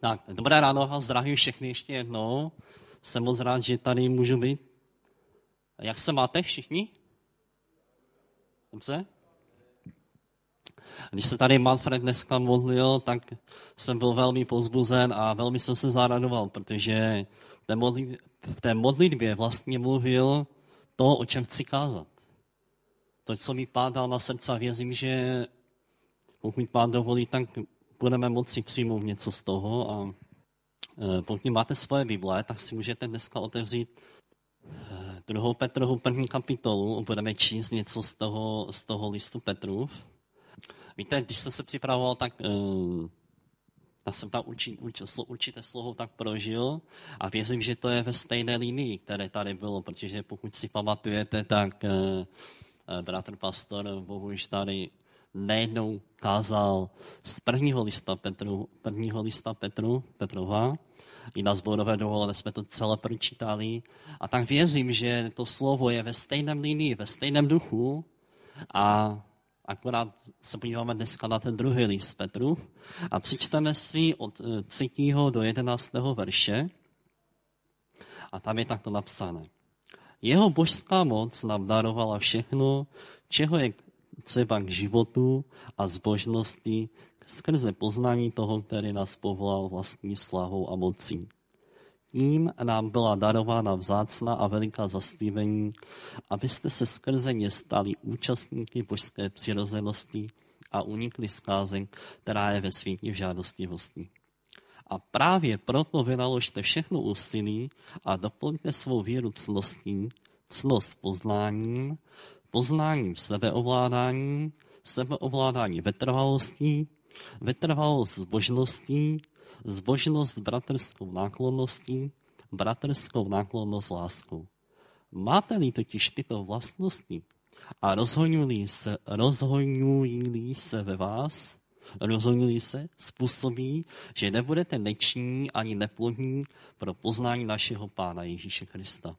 Tak, dobré ráno vás zdravím všechny ještě jednou. Jsem moc rád, že tady můžu být. Jak se máte všichni? Dobře? Když se tady Manfred dneska modlil, tak jsem byl velmi pozbuzen a velmi jsem se zaradoval, protože v té modlitbě vlastně mluvil to, o čem chci kázat. To, co mi pán dal na srdce a věřím, že pokud pán dovolí, tak budeme moci přijmout něco z toho a e, pokud máte svoje Bible, tak si můžete dneska otevřít e, druhou Petrovu první kapitolu, budeme číst něco z toho, z toho listu Petrův. Víte, když jsem se připravoval, tak já jsem tam určitě, určité slovo tak prožil a věřím, že to je ve stejné linii, které tady bylo, protože pokud si pamatujete, tak bratr pastor Bohuž tady nejednou kázal z prvního lista Petru, prvního lista Petru, Petrova, i na zborové dovolené jsme to celé pročítali. A tak věřím, že to slovo je ve stejném linii, ve stejném duchu a akorát se podíváme dneska na ten druhý list Petru a přečteme si od 3. Eh, do 11. verše a tam je takto napsané. Jeho božská moc nám darovala všechno, čeho je třeba k životu a zbožnosti skrze poznání toho, který nás povolal vlastní slavou a mocí. Tím nám byla darována vzácná a veliká zaslíbení, abyste se skrze ně stali účastníky božské přirozenosti a unikli zkáze, která je ve světě v žádostivosti. A právě proto vynaložte všechno úsilí a doplňte svou víru cností, cnost poznáním, poznáním sebeovládání, sebeovládání vytrvalostí, vytrvalost zbožností, zbožnost s bratrskou náklonností, bratrskou náklonnost láskou. Máte-li totiž tyto vlastnosti a rozhoňují se, rozhoňují se ve vás, rozhoňují se, způsobí, že nebudete neční ani neplodní pro poznání našeho Pána Ježíše Krista.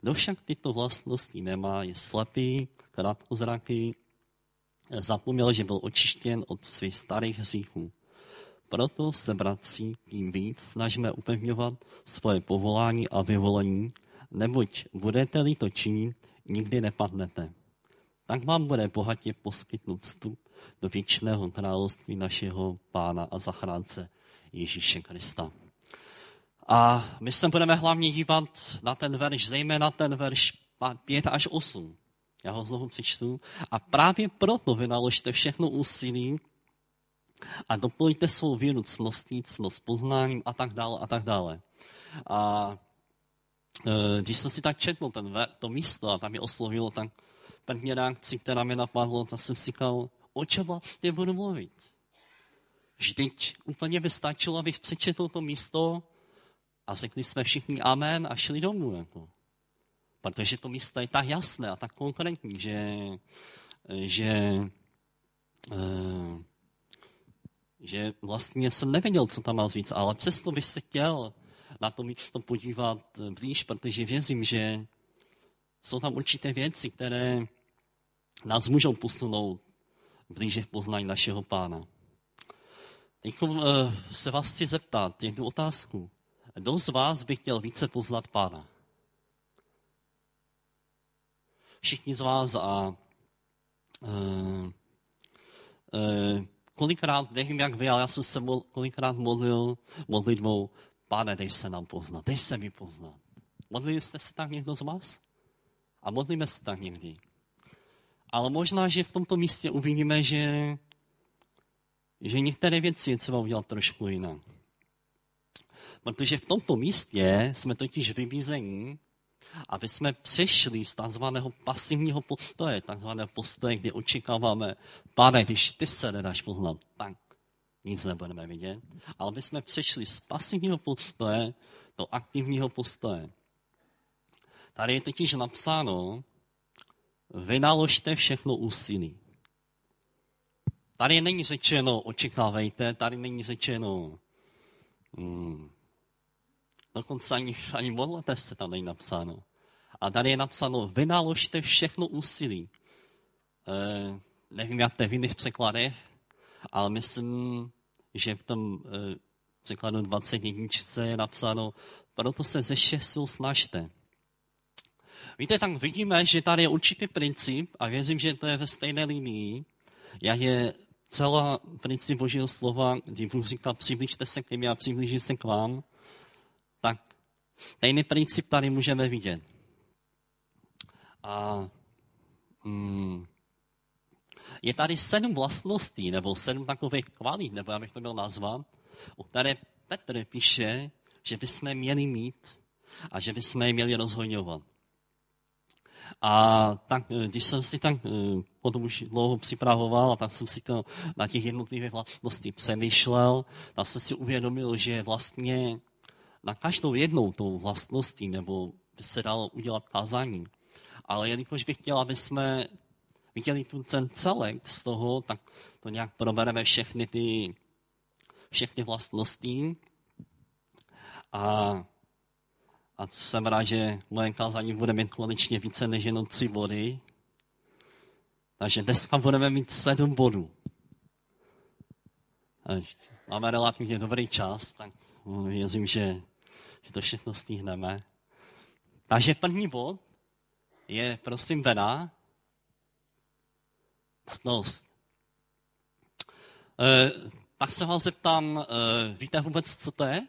Kdo však tyto vlastnosti nemá, je slepý, krátkozraký, zapomněl, že byl očištěn od svých starých hříchů. Proto se, bratři, tím víc snažíme upevňovat svoje povolání a vyvolení, neboť budete-li to činit, nikdy nepadnete. Tak vám bude bohatě poskytnut vstup do věčného království našeho Pána a zachránce Ježíše Krista. A my se budeme hlavně dívat na ten verš, zejména ten verš 5 až 8. Já ho znovu přečtu. A právě proto vynaložte všechno úsilí a doplňte svou víru cností, cnost poznáním a tak dále a tak dále. A e, když jsem si tak četl ten, to místo a tam je oslovilo, tak první reakci, která mi napadlo, tak jsem si říkal, o čem vlastně budu mluvit. Vždyť úplně by stačilo, abych přečetl to místo a řekli jsme všichni amen a šli domů. Jako. Protože to místo je tak jasné a tak konkrétní, že, že, uh, že vlastně jsem nevěděl, co tam má říct, ale přesto bych se chtěl na to místo podívat blíž, protože věřím, že jsou tam určité věci, které nás můžou posunout blíže v poznání našeho pána. Teď uh, se vás chci zeptat jednu otázku. Kdo z vás by chtěl více poznat pána? Všichni z vás a uh, uh, kolikrát, nevím jak vy, ale já jsem se mol, kolikrát modlil modlitbou, pane, dej se nám poznat, dej se mi poznat. Modlili jste se tak někdo z vás? A modlíme se tak někdy. Ale možná, že v tomto místě uvidíme, že, že některé věci je třeba udělat trošku jinak. Protože v tomto místě jsme totiž vybízení, aby jsme přešli z takzvaného pasivního postoje, takzvaného postoje, kdy očekáváme, pane, když ty se nedáš poznat, tak nic nebudeme vidět, ale aby jsme přešli z pasivního postoje do aktivního postoje. Tady je totiž napsáno, vynaložte všechno úsilí. Tady není řečeno, očekávejte, tady není řečeno, hmm, Dokonce ani, ani modlete se tam není napsáno. A tady je napsáno, vynaložte všechno úsilí. E, nevím, jak to je v jiných překladech, ale myslím, že v tom e, překladu 21 je napsáno, proto se ze všech sil snažte. Víte, tak vidíme, že tady je určitý princip a věřím, že to je ve stejné linii, jak je celá princip Božího slova, kdy Bůh říká, přiblížte se k němi a přiblížím se k vám, tak stejný princip tady můžeme vidět. A hmm, je tady sedm vlastností, nebo sedm takových kvalit, nebo jak bych to měl nazvat, o které Petr píše, že bychom měli mít a že bychom je měli rozhojňovat. A tak, eh, když jsem si tak eh, potom už dlouho připravoval, a tak jsem si to na těch jednotlivých vlastností přemýšlel, tak jsem si uvědomil, že vlastně na každou jednou tou vlastností, nebo by se dalo udělat kázání. Ale jelikož bych chtěl, aby jsme viděli tu ten celek z toho, tak to nějak probereme všechny ty, všechny vlastnosti. A a jsem rád, že moje kázání bude mít konečně více než jenom tři body. Takže dneska budeme mít sedm bodů. Máme relativně dobrý čas, tak věřím, že, že to všechno stihneme. Takže první bod je, prosím, Bena, ctnost. E, tak se vás zeptám, e, víte vůbec, co to je?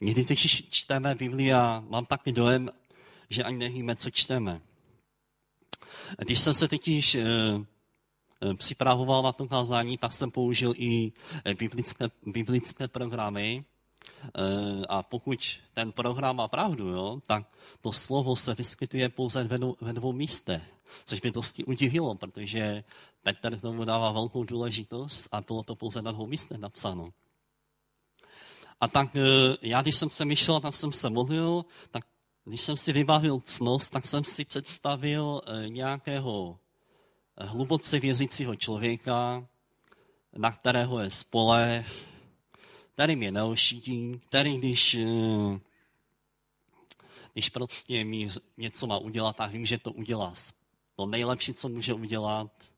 Někdy když čteme Bibli a mám takový dojem, že ani nevíme, co čteme. Když jsem se totiž e, připravoval na to kázání, tak jsem použil i eh, biblické, biblické programy. E, a pokud ten program má pravdu, jo, tak to slovo se vyskytuje pouze ve dvou, ve dvou místech, což mě dosti udivilo, protože Petr tomu dává velkou důležitost a bylo to pouze na dvou místech napsáno. A tak já, když jsem se myšel, tak jsem se modlil, tak když jsem si vybavil cnost, tak jsem si představil nějakého hluboce věřícího člověka, na kterého je spole, který mě neošidí, který když, e, když prostě mi něco má udělat, tak vím, že to udělá to nejlepší, co může udělat.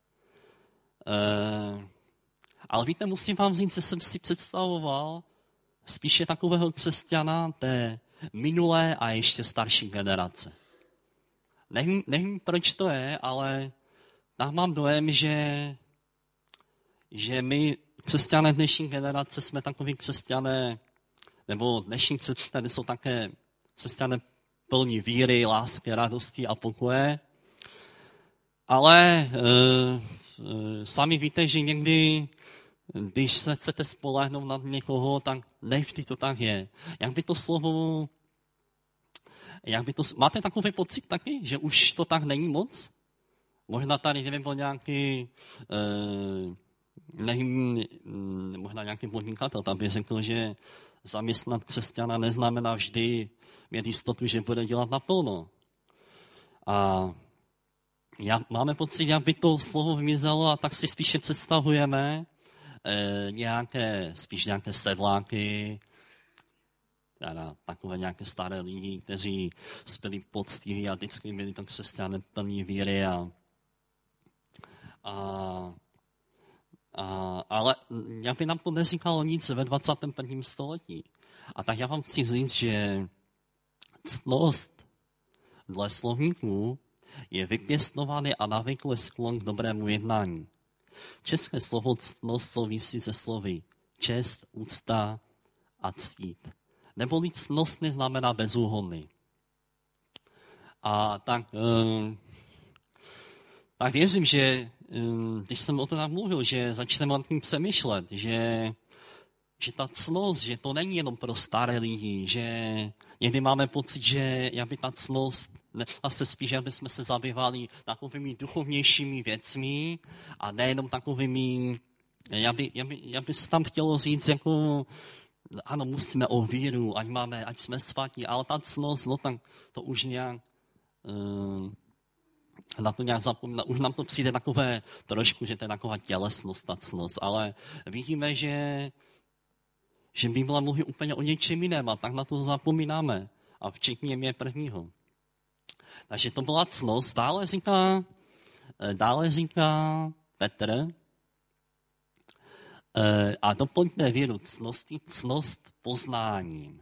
Ale víte, musím vám říct, že jsem si představoval, spíše takového křesťana té minulé a ještě starší generace. Nevím, nevím proč to je, ale tak mám dojem, že, že my křesťané dnešní generace jsme takový křesťané, nebo dnešní křesťané jsou také křesťané plní víry, lásky, radosti a pokoje. Ale e, e, sami víte, že někdy když se chcete spolehnout na někoho, tak nevždy to tak je. Jak by to slovo, jak by to, máte takový pocit taky, že už to tak není moc? Možná tady, nevím, byl nějaký, eh, nevím, mm, možná nějaký podnikatel tam by řekl, že zaměstnat křesťana neznamená vždy mít jistotu, že bude dělat naplno. A já, máme pocit, jak by to slovo vymizelo a tak si spíše představujeme, e, nějaké, spíš nějaké sedláky, teda takové nějaké staré lidi, kteří byli poctiví a vždycky byli tak křesťané plní víry a, a, a, ale by nám to neříkalo nic ve 21. století. A tak já vám chci říct, že ctnost dle slovníků je vypěstovaný a navyklý sklon k dobrému jednání. České slovo ctnost souvisí se slovy čest, úcta a ctít. Neboli ctnost neznamená bezúhonný. A tak, um, tak věřím, že když jsem o tom mluvil, že začneme nad tím přemýšlet, že, že ta cnost, že to není jenom pro staré lidi, že někdy máme pocit, že jak by ta cnost a se spíš, aby jsme se zabývali takovými duchovnějšími věcmi a nejenom takovými, já by, já by, já by se tam chtělo říct, jako, ano, musíme o víru, ať máme, ať jsme svatí, ale ta cnost, no tak to už nějak, uh, na to nějak zapomíná, už nám to přijde takové trošku, že to je taková tělesnost, ta cnost, ale vidíme, že, že Bible mluví úplně o něčem jiném a tak na to zapomínáme. A včetně mě prvního. Takže to byla cnost. Dále říká, eh, dále říká Petr. E, a doplňte víru cnosti, cnost poznáním.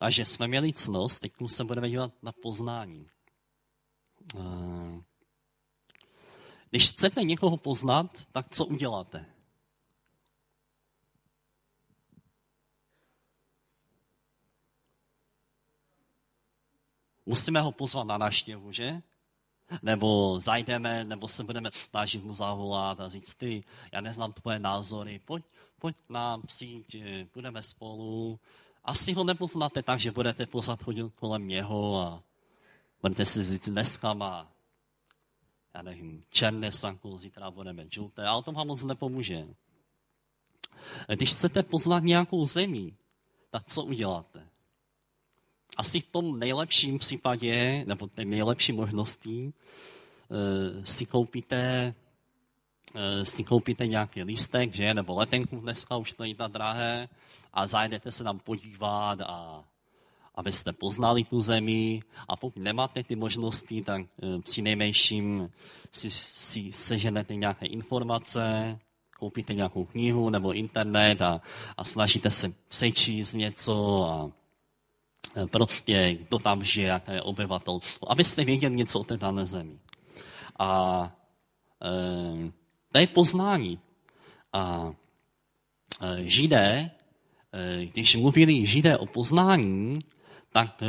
E, takže jsme měli cnost, teď se budeme dívat na poznání. E, když chcete někoho poznat, tak co uděláte? Musíme ho pozvat na návštěvu, že? Nebo zajdeme, nebo se budeme snažit mu zavolat a říct, ty, já neznám tvoje názory, pojď, pojď nám přijít, budeme spolu. Asi ho nepoznáte tak, že budete pozvat chodit kolem něho a budete si říct, dneska má, já nevím, černé sanku, zítra budeme žluté, ale to vám moc nepomůže. Když chcete poznat nějakou zemi, tak co uděláte? asi v tom nejlepším případě, nebo té nejlepší možností, eh, si koupíte, si koupíte nějaký lístek, že, nebo letenku dneska už to je ta drahé a zajdete se tam podívat a abyste poznali tu zemi a pokud nemáte ty možnosti, tak eh, při nejmenším si, si seženete nějaké informace, koupíte nějakou knihu nebo internet a, a snažíte se přečíst něco a Eh, prostě kdo tam žije, jaké je obyvatelstvo, abyste věděli něco o té dané zemi. A e, to je poznání. A e, židé, e, když mluvili židé o poznání, tak e,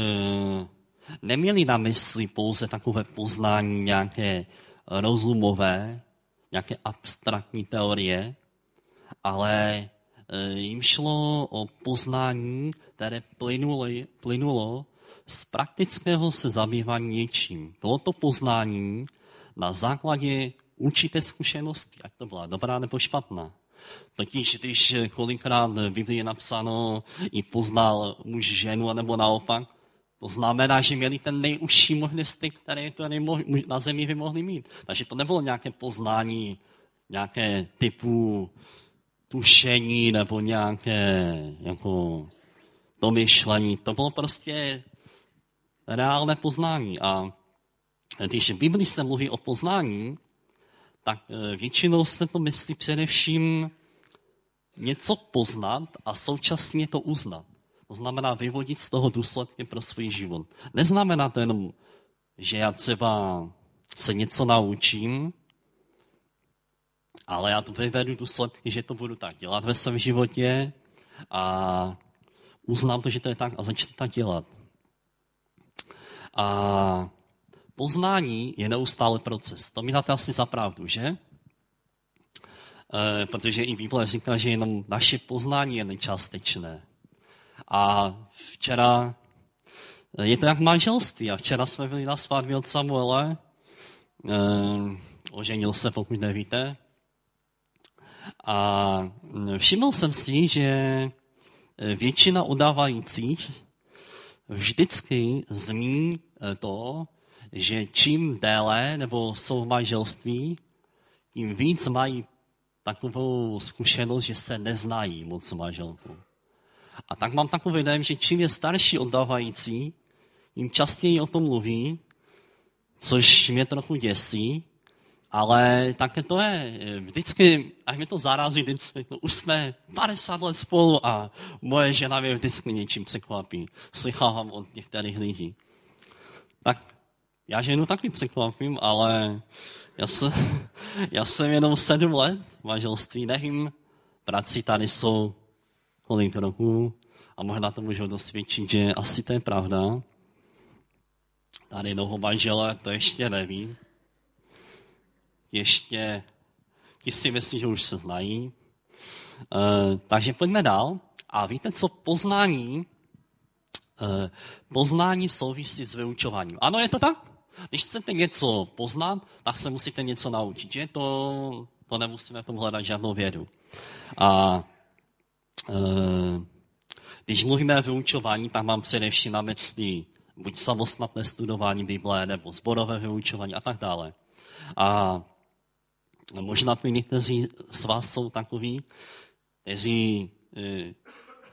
neměli na mysli pouze takové poznání nějaké rozumové, nějaké abstraktní teorie, ale jim šlo o poznání, které plynulo, plynulo z praktického se zabývání něčím. Bylo to poznání na základě určité zkušenosti, ať to byla dobrá nebo špatná. Totiž, když kolikrát v Biblii je napsáno, i poznal muž ženu, nebo naopak, to znamená, že měli ten nejužší možnosti, které, které na zemi by mohli mít. Takže to nebylo nějaké poznání, nějaké typu tušení nebo nějaké jako domyšlení. To bylo prostě reálné poznání. A když v Biblii se mluví o poznání, tak e, většinou se to myslí především něco poznat a současně to uznat. To znamená vyvodit z toho důsledky pro svůj život. Neznamená to jenom, že já třeba se něco naučím, ale já to vyvedu důsledky, že to budu tak dělat ve svém životě a uznám to, že to je tak a začnu tak dělat. A poznání je neustále proces. To mi dáte asi za pravdu, že? E, protože i Bible říká, že jenom naše poznání je nečástečné. A včera je to jak manželství. A včera jsme byli na svatbě od Samuele. E, oženil se, pokud nevíte. A všiml jsem si, že většina udávajících vždycky zmíní to, že čím déle nebo jsou v manželství, tím víc mají takovou zkušenost, že se neznají moc s manželkou. A tak mám takový dojem, že čím je starší oddávající, tím častěji o tom mluví, což mě trochu děsí, ale také to je. Vždycky, až mě to zarazí, no, už jsme 50 let spolu a moje žena mě vždycky něčím překvapí. Slychávám od některých lidí. Tak já ženu taky překvapím, ale já, se, já jsem jenom sedm let v manželství, nevím, prací tady jsou kolik roků a možná to můžu dosvědčit, že asi to je pravda. Tady jednoho manžele, to ještě nevím ještě ti si myslí, že už se znají. E, takže pojďme dál. A víte, co poznání, poznání souvisí s vyučováním. Ano, je to tak? Když chcete něco poznat, tak se musíte něco naučit. Že? To, to nemusíme v tom hledat žádnou vědu. A e, když mluvíme o vyučování, tak mám především na mysli buď samostatné studování Bible, nebo zborové vyučování a tak dále. A Možná tu někteří z vás jsou takový, kteří e,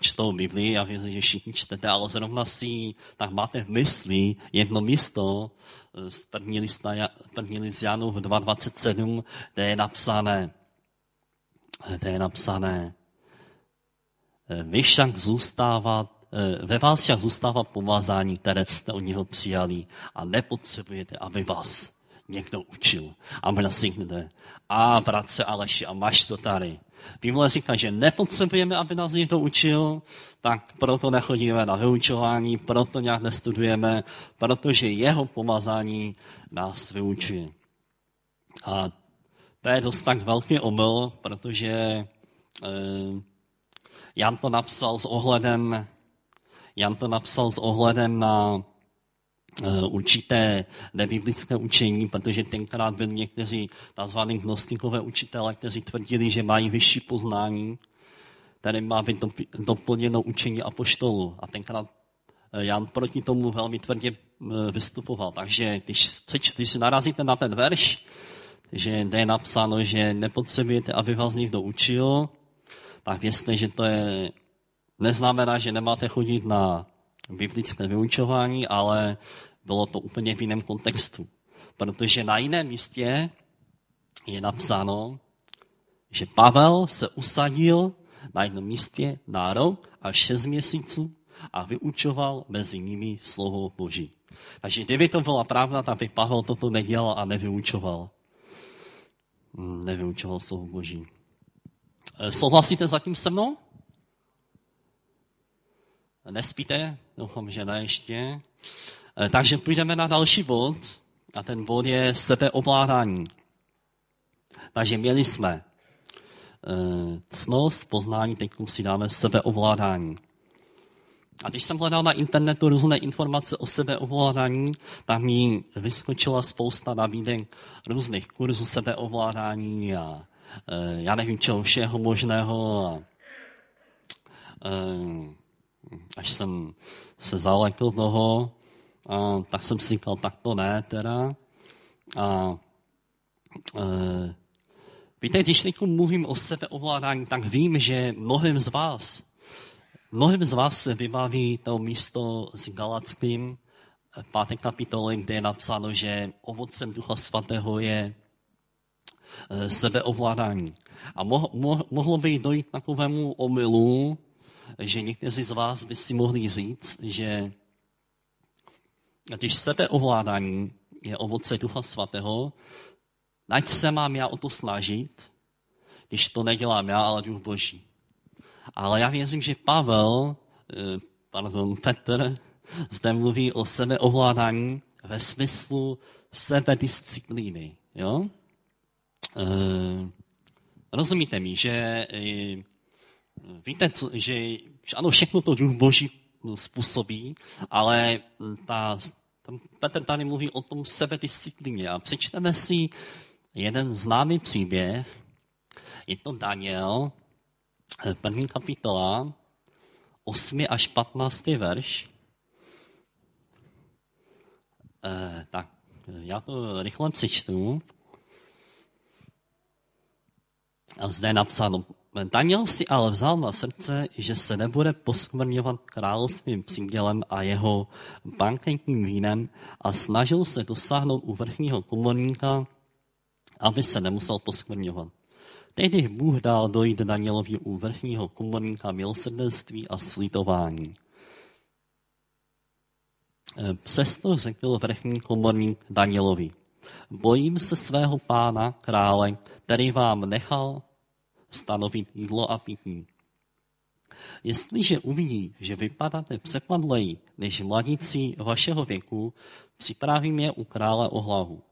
čtou Biblii, věřím, že všichni čtete, ale zrovna si tak máte v mysli jedno místo eh, z první, lista, první list Janův 2.27, kde je napsané, kde je napsané, eh, vy však zůstávat, eh, ve vás však zůstává pomazání, které jste od něho přijali a nepotřebujete, aby vás někdo učil. A někde, a bratře Aleši, a máš to tady. Bible říká, že nepotřebujeme, aby nás někdo učil, tak proto nechodíme na vyučování, proto nějak nestudujeme, protože jeho pomazání nás vyučuje. A to je dost tak velký omyl, protože eh, Jan to napsal s ohledem, Jan to napsal s ohledem na určité nebiblické učení, protože tenkrát byli někteří tzv. gnostikové učitele, kteří tvrdili, že mají vyšší poznání, které má být doplněno učení apoštolu. A tenkrát eh, Jan proti tomu velmi tvrdě eh, vystupoval. Takže když, když si narazíte na ten verš, že je napsáno, že nepotřebujete, aby vás někdo učil, tak vězte, že to je, neznamená, že nemáte chodit na biblické vyučování, ale bylo to úplně v jiném kontextu. Protože na jiném místě je napsáno, že Pavel se usadil na jednom místě na rok a šest měsíců a vyučoval mezi nimi slovo Boží. Takže kdyby to byla pravda, tak by Pavel toto nedělal a nevyučoval. Hmm, nevyučoval slovo Boží. E, souhlasíte zatím se mnou? Nespíte? Doufám, že ne ještě. Eh, takže půjdeme na další bod a ten bod je sebeovládání. Takže měli jsme uh, cnost, poznání, teď si dáme sebeovládání. A když jsem hledal na internetu různé informace o sebeovládání, tak mi vyskočila spousta nabídek různých kurzů sebeovládání a uh, já nevím čeho všeho možného. A, uh, až jsem se zalekl toho, a tak jsem si říkal, tak to ne teda. A e, víte, když teď mluvím o sebeovládání, tak vím, že mnohem z vás, mnohem z vás se vybaví to místo s Galackým, páté kapitoly, kde je napsáno, že ovocem Ducha Svatého je e, sebeovládání. A mo, mo, mohlo by dojít takovému omylu, že někteří z vás by si mohli říct, že když sebeovládání je ovoce Ducha Svatého, ať se mám já o to snažit, když to nedělám já, ale Duch Boží. Ale já věřím, že Pavel, eh, pardon, Petr, zde mluví o sebeovládání ve smyslu sebedisciplíny. Jo? E, rozumíte mi, že e, víte, co, že ano, všechno to Duch Boží způsobí, ale ta tam Petr tady mluví o tom sebedisciplíně. A přečteme si jeden známý příběh. Je to Daniel, první kapitola, 8 až 15. verš. Eh, tak, já to rychle přečtu. A zde je napsáno, Daniel si ale vzal na srdce, že se nebude poskvrňovat královstvím přídělem a jeho banketním vínem a snažil se dosáhnout u vrchního komorníka, aby se nemusel poskvrňovat. Tehdy Bůh dal dojít Danielovi u vrchního komorníka milosrdenství a slitování. Přesto řekl vrchní komorník Danielovi, bojím se svého pána, krále, který vám nechal stanovit jídlo a pití. Jestliže uvidí, že vypadáte přepadleji než mladící vašeho věku, připravím je u krále o hlavu.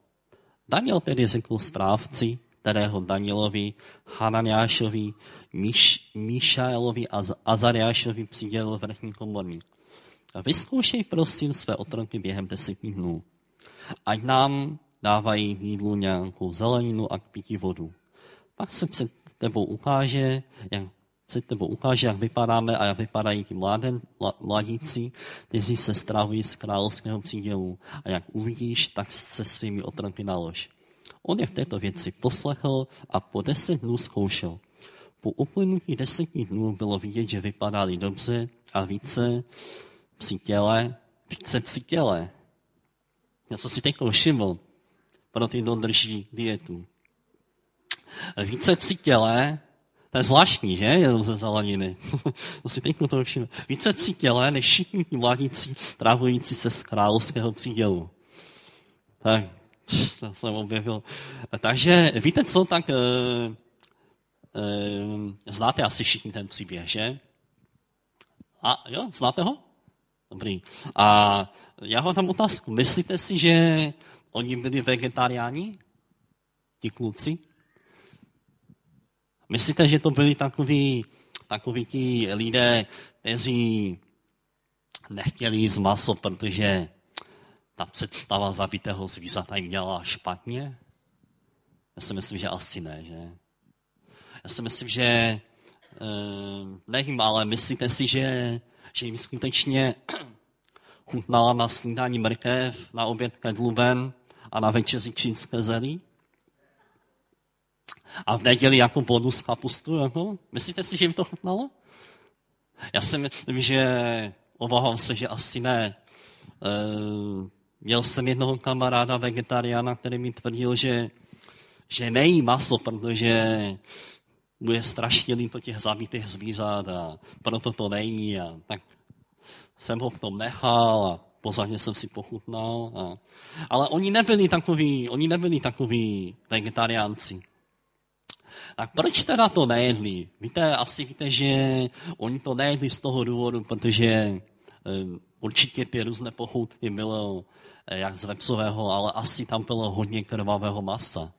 Daniel tedy řekl správci, kterého Danielovi, Hananiášovi, Míš, Míšaelovi a Azariášovi přidělil vrchní komorník. Vyzkoušej prosím své otroky během deseti dnů. Ať nám dávají jídlu nějakou zeleninu a k pití vodu. Pak se před tebou ukáže, jak tebou ukáže, jak vypadáme a jak vypadají ti mladen, mladíci, kteří se stravují z královského přídělu. A jak uvidíš, tak se svými otroky nalož. On je v této věci poslechl a po deset dnů zkoušel. po uplynutí deseti dnů bylo vidět, že vypadali dobře a více při těle, více při těle. Já jsem si teď všiml, pro ty, kdo drží dietu. Více při těle, to je zvláštní, že? Jenom ze zeleniny. to si teď to všiml. Více při těle, než všichni mladíci stravující se z královského přídělu. Tak, to jsem objevil. Takže víte co, tak e, e, znáte asi všichni ten příběh, že? A jo, znáte ho? Dobrý. A já ho tam otázku. Myslíte si, že oni byli vegetariáni? Ti kluci? Myslíte, že to byli takový, takový ti lidé, kteří nechtěli jíst maso, protože ta představa zabitého zvířata jim dělala špatně? Já si myslím, že asi ne, že? Já si myslím, že eh, nevím, ale myslíte si, že, že jim skutečně chutnala na snídání mrkev, na oběd kedluben a na večeři čínské zelí? A v neděli jako bonus kapustu, jako? Myslíte si, že jim to chutnalo? Já si myslím, že obávám se, že asi ne. E, měl jsem jednoho kamaráda vegetariána, který mi tvrdil, že, že nejí maso, protože mu je strašně líto těch zabitých zvířat a proto to nejí. A tak jsem ho v tom nechal a pozorně jsem si pochutnal. A, ale oni nebyli takový, oni nebyli takový vegetariánci. Tak proč teda to nejedli? Víte, asi víte, že oni to nejedli z toho důvodu, protože um, určitě ty různé pochoutky bylo eh, jak z vepsového, ale asi tam bylo hodně krvavého masa.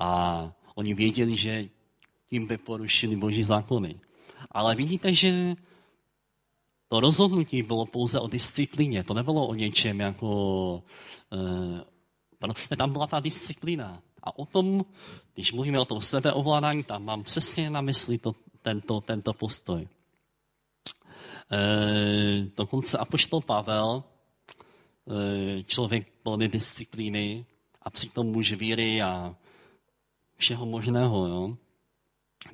A oni věděli, že tím by porušili boží zákony. Ale vidíte, že to rozhodnutí bylo pouze o disciplíně. To nebylo o něčem jako... E, prostě tam byla ta disciplína. A o tom, když mluvíme o tom sebeovládání, tam mám přesně na mysli to, tento, tento postoj. E, dokonce Apoštol Pavel, e, člověk plný disciplíny a přitom muž víry a všeho možného, jo?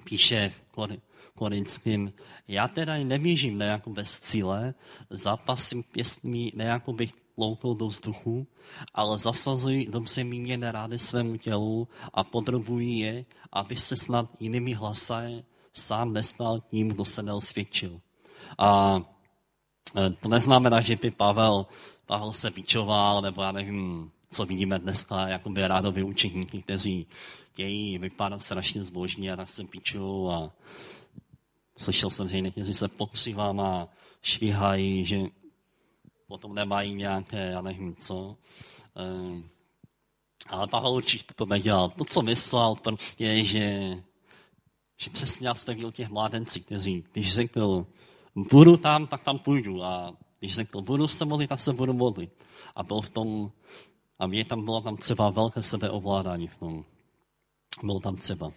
píše v Korinským, já teda neběžím nejako bez cíle, zápasím pěstmi nejako bych loupil do vzduchu, ale zasazují dobře míněné rády svému tělu a podrobují je, aby se snad jinými hlasy sám nestal tím, kdo se neosvědčil. A e, to neznamená, že by Pavel, Pavel se bičoval, nebo já nevím, co vidíme dneska, jako by rádovi učeníky, kteří chtějí vypadat strašně zbožní a tak se pičou a slyšel jsem, že někteří se pokusí vám a švihají, že potom nemají nějaké, já nevím co. Um, ale Pavel určitě to nedělal. To, co myslel, prostě je, že, že přesně jak jste viděl těch mládenci, kteří, když řekl, budu tam, tak tam půjdu. A když řekl, budu se modlit, tak se budu modlit. A byl v tom, a mě tam bylo tam třeba velké sebeovládání v tom. Bylo tam třeba.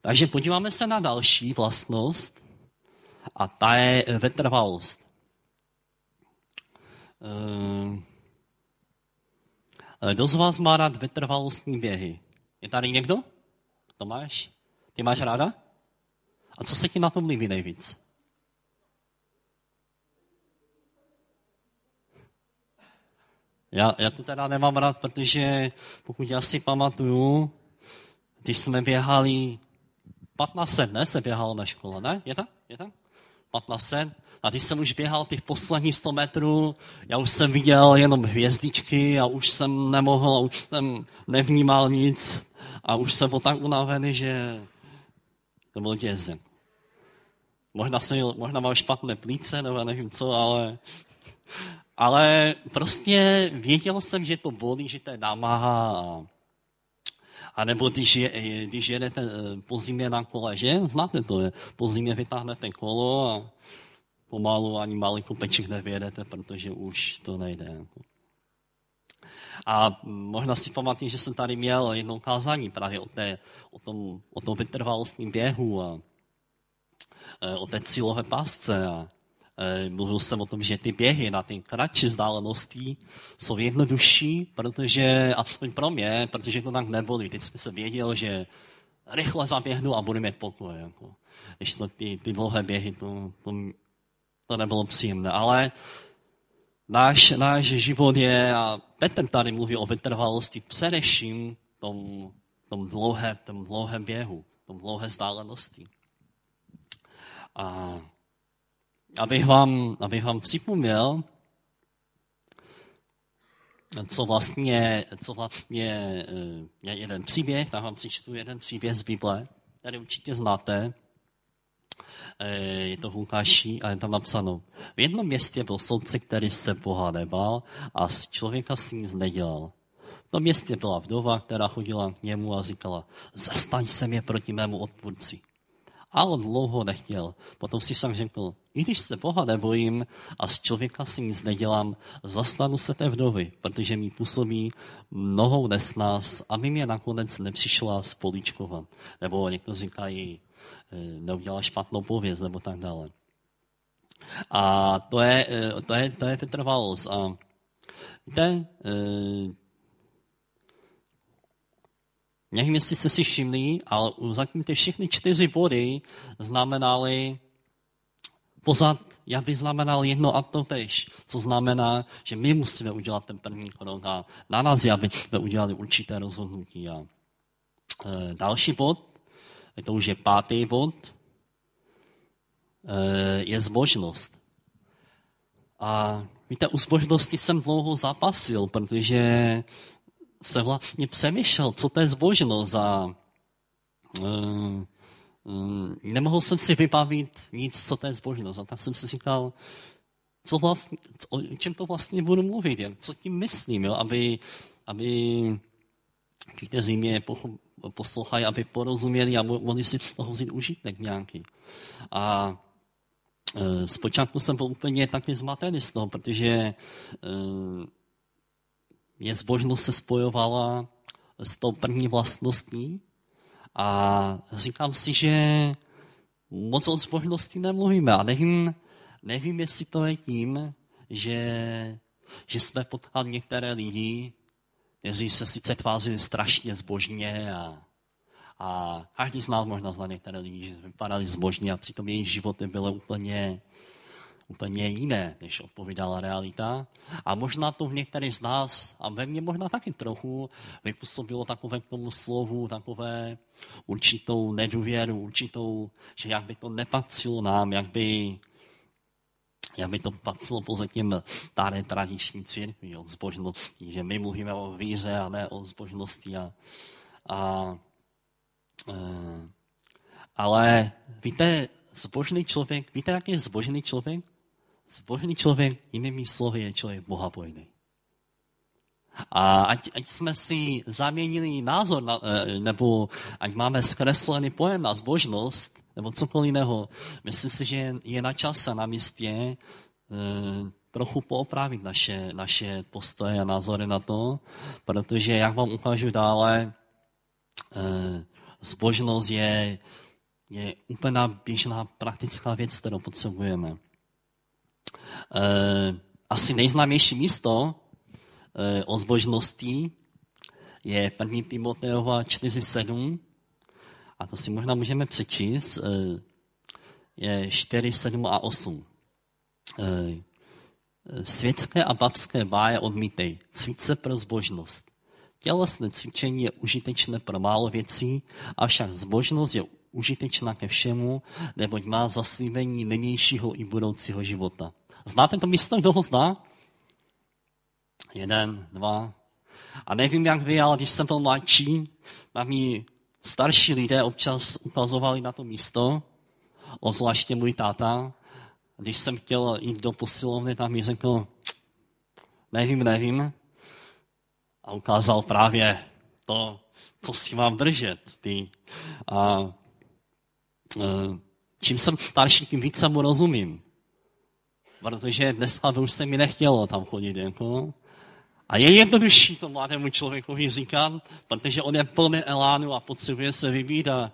Takže podíváme se na další vlastnost a ta je vytrvalost. Uh, kdo z vás má rád vytrvalostní běhy? Je tady někdo? Tomáš? Ty máš ráda? A co se ti na tom líbí nejvíc? Já, já to teda nemám rád, protože pokud já si pamatuju, když jsme běhali 15 let, ne, se běhalo na škole, ne? Je tak? Je tak? 15 let. A když jsem už běhal těch posledních 100 metrů, já už jsem viděl jenom hvězdičky a už jsem nemohl, a už jsem nevnímal nic a už jsem byl tak unavený, že to byl dězen. Možná, jsem, možná mal špatné plíce, nebo nevím co, ale, ale prostě věděl jsem, že to bolí, že to je námaha a a nebo když, je, když jedete eh, po zimě na kole, že? Znáte to, je. po zimě vytáhnete kolo a pomalu ani malý kopeček nevědete, protože už to nejde. A možná si pamatuju, že jsem tady měl jedno kázání právě o, té, o, tom, o tom vytrvalostním běhu a eh, o té cílové pásce a Eh, mluvil jsem o tom, že ty běhy na ty kratší vzdálenosti jsou jednodušší, protože, aspoň pro mě, protože to tak nebolí. Teď jsem se věděl, že rychle zaběhnu a budu mít pokoj. Jako. Když to ty, ty dlouhé běhy, to, to, to nebylo příjemné. Ale náš, náš život je, a Petr tady mluví o vytrvalosti, především tom, tom, dlouhé, tom dlouhém běhu, tom dlouhé vzdálenosti. A abych vám, abych vám připomněl, co vlastně, co vlastně eh, je jeden příběh, tak vám přečtu jeden příběh z Bible, který určitě znáte. Eh, je to v Lukáši a je tam napsáno. V jednom městě byl soudce, který se Boha nebal a z člověka si nic nedělal. V tom městě byla vdova, která chodila k němu a říkala, zastaň se mě proti mému odpůrci. A on dlouho nechtěl. Potom si však řekl, i když se Boha nebojím a z člověka si nic nedělám, zastanu se té vdovy, protože mi působí mnohou nesnás, aby mě nakonec nepřišla spoličkovat. Nebo někdo říkají, eh, neudělala špatnou pověst, nebo tak dále. A to je, eh, to je, to je vytrvalost. A víte, eh, Nevím, jestli jste si všimli, ale zatím ty všechny čtyři body znamenaly pořád, jak by znamenal jedno a to tež, co znamená, že my musíme udělat ten první krok a na nás je, aby jsme udělali určité rozhodnutí. A e, další bod, to už je pátý bod, e, je zbožnost. A víte, u zbožnosti jsem dlouho zapasil, protože se vlastně přemýšlel, co to je zbožnost a uh, um, nemohl jsem si vybavit nic, co to je zbožnost. A tak jsem si říkal, co vlastně, o čem to vlastně budu mluvit, co tím myslím, jo? aby, aby kteří mě poslouchají, aby porozuměli a mohli si z toho vzít užitek nějaký. A e, zpočátku jsem byl úplně taky zmatený z toho, protože e, je zbožnost se spojovala s tou první vlastností a říkám si, že moc o zbožnosti nemluvíme a nevím, nevím, jestli to je tím, že, že jsme potkali některé lidi, kteří se sice tvářili strašně zbožně a, a každý z nás možná zná některé lidi, že vypadali zbožně a přitom jejich životy byly úplně úplně jiné, než odpovídala realita. A možná to v některých z nás, a ve mně možná taky trochu, vypůsobilo takové k tomu slovu, takové určitou nedůvěru, určitou, že jak by to nepatřilo nám, jak by, jak by to patřilo těm staré tradiční církvi, o zbožnosti, že my mluvíme o víře a ne o zbožnosti. A, a, e, ale víte, zbožný člověk, víte, jaký je zbožný člověk? Zbožný člověk, jinými slovy, je člověk bohabojný. A ať, ať jsme si zaměnili názor, na, eh, nebo ať máme zkreslený pojem na zbožnost, nebo cokoliv jiného, myslím si, že je na čase, na místě eh, trochu poopravit naše, naše postoje a názory na to, protože, jak vám ukážu dále, eh, zbožnost je, je úplně běžná praktická věc, kterou potřebujeme. Eh, asi nejznámější místo o zbožnosti je 1. Timoteova 4.7 a to si možná můžeme přečíst. Eh, je 4, 7 a 8. Světské a babské báje odmítej. Cvič se pro zbožnost. Tělesné cvičení je užitečné pro málo věcí, avšak zbožnost je užitečná ke všemu, neboť má zaslíbení nynějšího i budoucího života. Znáte to místo, kdo ho zná? Jeden, dva. A nevím, jak vy, ale když jsem byl mladší, tak mi starší lidé občas ukazovali na to místo, obzvláště můj táta. Když jsem chtěl jít do posilovny, tak mi řekl, nevím, nevím. A ukázal právě to, co si mám držet. Ty. A e, čím jsem starší, tím více mu rozumím protože dneska už se mi nechtělo tam chodit. Jako. A je jednodušší to mladému člověku říkat, protože on je plný elánu a potřebuje se vybít a,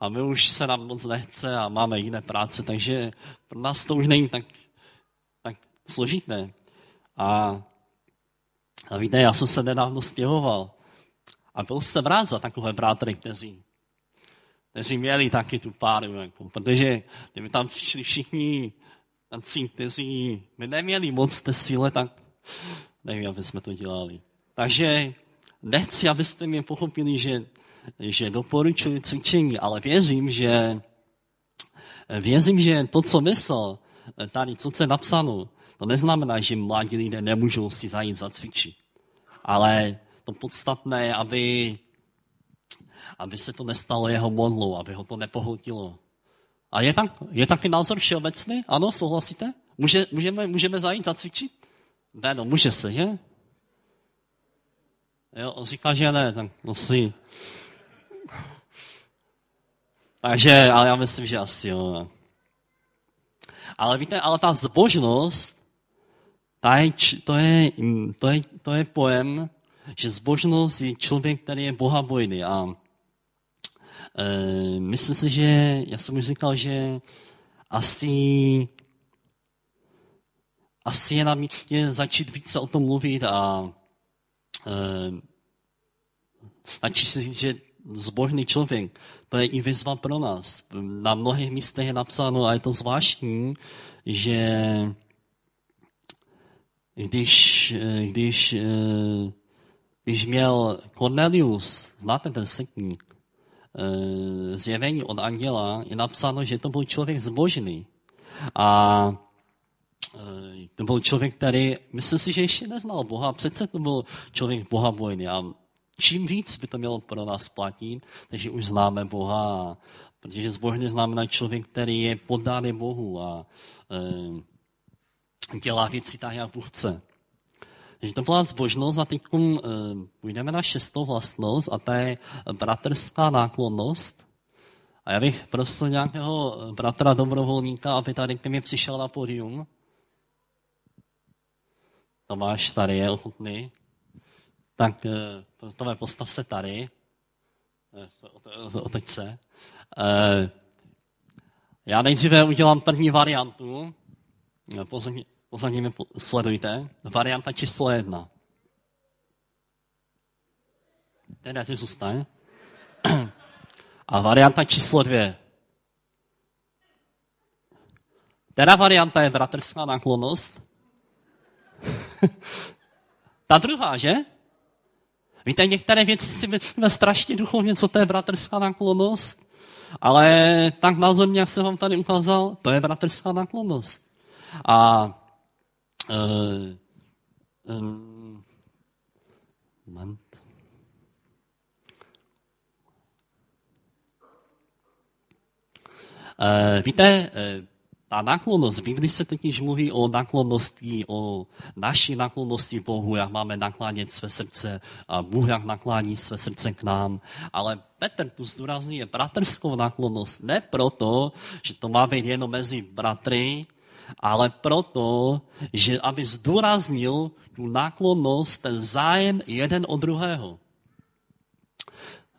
a my už se nám moc nechce a máme jiné práce, takže pro nás to už není tak, tak složité. A, a víte, já jsem se nedávno stěhoval a byl jsem rád za takové brátry, kteří kteří měli taky tu páru, jako, protože kdyby tam přišli všichni tací, kteří by neměli moc té síle, tak nevím, aby jsme to dělali. Takže nechci, abyste mě pochopili, že, že doporučuji cvičení, ale věřím, že věřím, že to, co myslel tady, co je napsáno, to neznamená, že mladí lidé nemůžou si zajít zacvičit. Ale to podstatné je, aby, aby se to nestalo jeho modlou, aby ho to nepohltilo. A je, tak, je taky názor všeobecný? Ano, souhlasíte? Může, můžeme, můžeme zajít zacvičit? Ne, no, může se, že? Jo, on říká, že ne, tak musí. Takže, ale já myslím, že asi jo. Ale víte, ale ta zbožnost, ta je, to, je, to, je, to je pojem, že zbožnost je člověk, který je bohabojný. A e, myslím si, že, já jsem už říkal, že asi, asi je na místě začít více o tom mluvit a e, stačí si říct, že zbožný člověk, to je i výzva pro nás. Na mnohých místech je napsáno, a je to zvláštní, že když, když, když měl Cornelius, znáte ten setník, zjevení od anděla, je napsáno, že to byl člověk zbožný. A to byl člověk, který, myslím si, že ještě neznal Boha, přece to byl člověk Boha vojny. A čím víc by to mělo pro nás platit, takže už známe Boha, protože zbožně znamená člověk, který je poddaný Bohu a e, dělá věci tak, jak Bůh chce. Takže to byla zbožnost a teď e, půjdeme na šestou vlastnost a to je bratrská náklonnost. A já bych prosil nějakého bratra dobrovolníka, aby tady ke mně přišel na podium. Tomáš tady je ochotný. Tak Tome, postav se tady. Oteď se. Já nejdříve udělám první variantu. Pozadí mi sledujte. Varianta číslo jedna. Ne, ty zůstaň. A varianta číslo dvě. Teda varianta je bratrská náklonnost. Ta druhá, že? Víte, některé věci si myslíme strašně duchovně, co to je bratrská náklonnost, ale tak názorně, jak jsem vám tady ukázal, to je bratrská náklonnost. A uh, um, moment. Uh, víte, uh, ta náklonnost, v Biblii se totiž mluví o náklonnosti, o naší náklonnosti Bohu, jak máme naklánět své srdce a Bůh jak naklání své srdce k nám. Ale Petr tu zdůrazňuje bratrskou náklonnost ne proto, že to má být jenom mezi bratry, ale proto, že aby zdůraznil tu náklonnost, ten zájem jeden od druhého.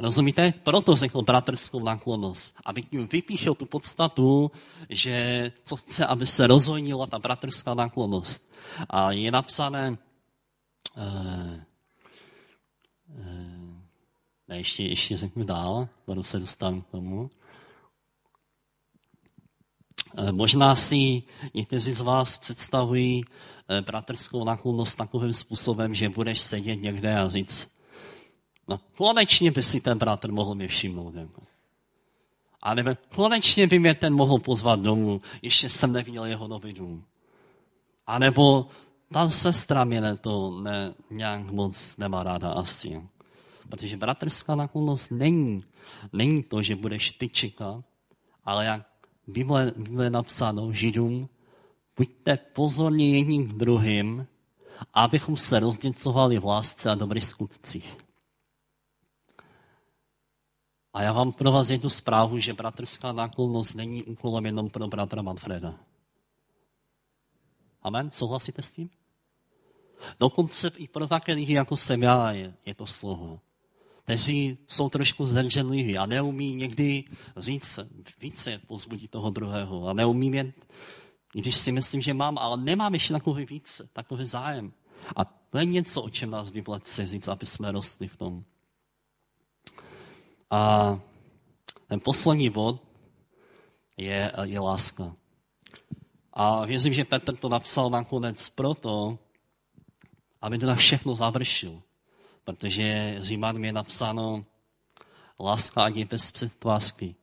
Rozumíte? Proto řekl bratrskou náklonnost. Aby tím vypíchl tu podstatu, že co chce, aby se rozhojnila ta bratrská náklonnost. A je napsané, uh, ne, ještě, ještě řeknu dál, budu se dostanu k tomu. Uh, možná si někteří z vás představují bratrskou náklonnost takovým způsobem, že budeš sedět někde a říct, No, konečně by si ten bratr mohl mě všimnout. Jako. A nebo konečně by mě ten mohl pozvat domů, ještě jsem neviděl jeho nový dům. A nebo ta sestra mě to ne, nějak moc nemá ráda asi. Protože bratrská naklonost není, není to, že budeš ty čekat, ale jak Bible, Bible je napsáno Židům, buďte pozorní jedním druhým, abychom se rozděcovali v lásce a dobrých skutcích. A já vám pro vás jednu zprávu, že bratrská náklonnost není úkolem jenom pro bratra Manfreda. Amen? Souhlasíte s tím? Dokonce i pro také lidi, jako jsem já, je, je to slovo. Kteří jsou trošku zdrženliví a neumí někdy říct více pozbudit toho druhého. A neumí jen, když si myslím, že mám, ale nemám ještě takový více, takový zájem. A to je něco, o čem nás Bible chce říct, aby jsme rostli v tom. A ten poslední bod je, je láska. A věřím, že Petr to napsal nakonec proto, aby to na všechno završil. Protože Římanům je napsáno, láska je bez předtvásky.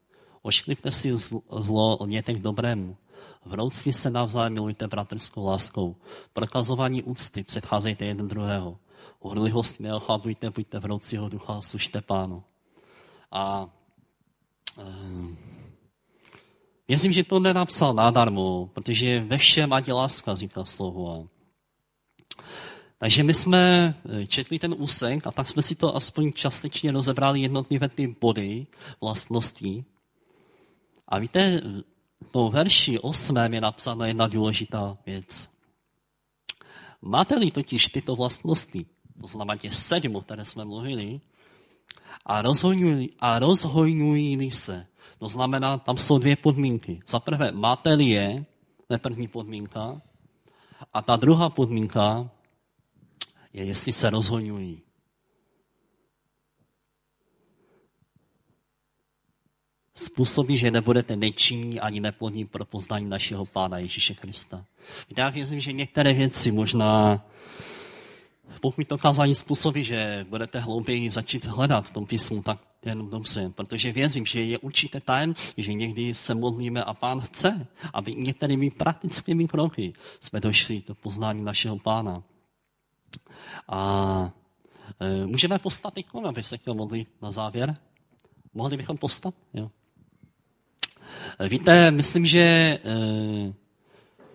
Ošklivte si zlo, lněte k dobrému. Vroucni se navzájem milujte bratrskou láskou. Prokazování úcty předcházejte jeden druhého. Horlivost neochabujte, buďte vroucího ducha, služte pánu. A um, Věřím, že to nenapsal nadarmo, protože ve všem ať je láska, říká slovo. Takže my jsme eh, četli ten úsek a tak jsme si to aspoň částečně rozebrali jednotlivé ty body vlastností. A víte, to verši 8 je napsána jedna důležitá věc. Máte-li totiž tyto vlastnosti, to znamená těch sedm, které jsme mluvili, a rozhojnují, a rozhojnují se, to znamená, tam jsou dvě podmínky. Za prvé, máte-li je, to je první podmínka, a ta druhá podmínka je, jestli se rozhoňují. Způsobí, že nebudete nečinní ani neplodní pro poznání našeho Pána Ježíše Krista. Já věřím, že některé věci možná pokud to kázání způsobí, že budete hlouběji začít hledat v tom písmu, tak jen dobře, protože věřím, že je určité tajemství, že někdy se modlíme a pán chce, aby některými praktickými kroky jsme došli do poznání našeho pána. A e, můžeme postat ikon, aby se chtěl modlit na závěr? Mohli bychom postat? Jo. E, víte, myslím, že, e,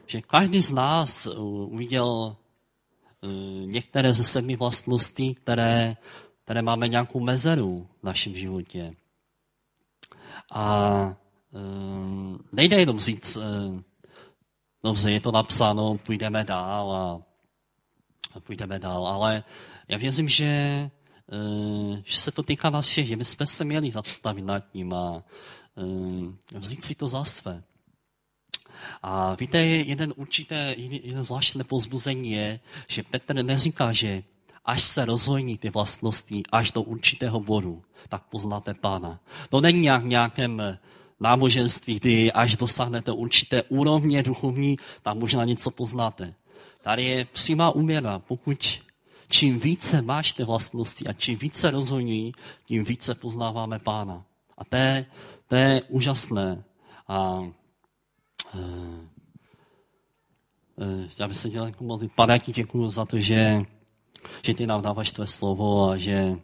že každý z nás uviděl některé ze sedmi vlastností, které, které máme nějakou mezeru v našem životě. A e, nejde jenom říct, dobře, je to napsáno, půjdeme dál a půjdeme dál, ale já věřím, že, eh, že se to týká nás všech, že my jsme se měli zastavit nad tím a eh, vzít si to za své. A víte, jeden určité, jeden zvláštné pozbuzení je, že Petr neříká, že až se rozhojní ty vlastnosti až do určitého bodu, tak poznáte pána. To není nějak nějakém náboženství, kdy až dosáhnete určité úrovně duchovní, tak možná něco poznáte. Tady je přímá úměra. Pokud čím více máš ty vlastnosti a čím více rozhodují, tím více poznáváme pána. A to je, to je úžasné. A já bych se dělal jako modlit. Pane, ti děkuji za to, že, že ty nám dáváš tvé slovo a že,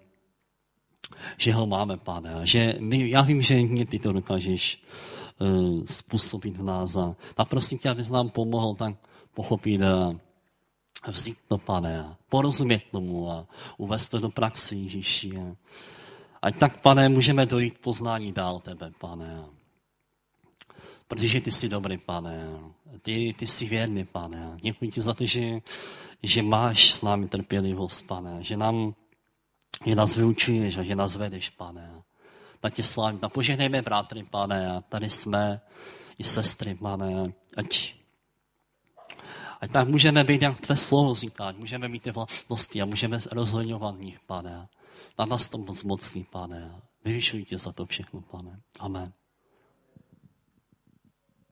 že ho máme, pane. A že my, já vím, že mě ty to dokážeš uh, způsobit v nás. A tak prosím tě, abys nám pomohl tak pochopit uh, vzít to, pane, a porozumět tomu a uvést to do praxe Ježíši. A ať tak, pane, můžeme dojít poznání dál tebe, pane. Protože ty jsi dobrý, pane. Ty, ty jsi věrný, pane. Děkuji ti za to, že, že máš s námi trpělivost, pane. Že nám, že nás vyučuješ a že nás vedeš, pane. Tak tě slávím. A požehnejme bratry, pane. A tady jsme i sestry, pane. Ať Ať tak můžeme být, jak tvé slovo říká, můžeme mít ty vlastnosti a můžeme rozhodňovat v nich, pane. Na nás to moc mocný, pane. Vyvyšuji tě za to všechno, pane. Amen.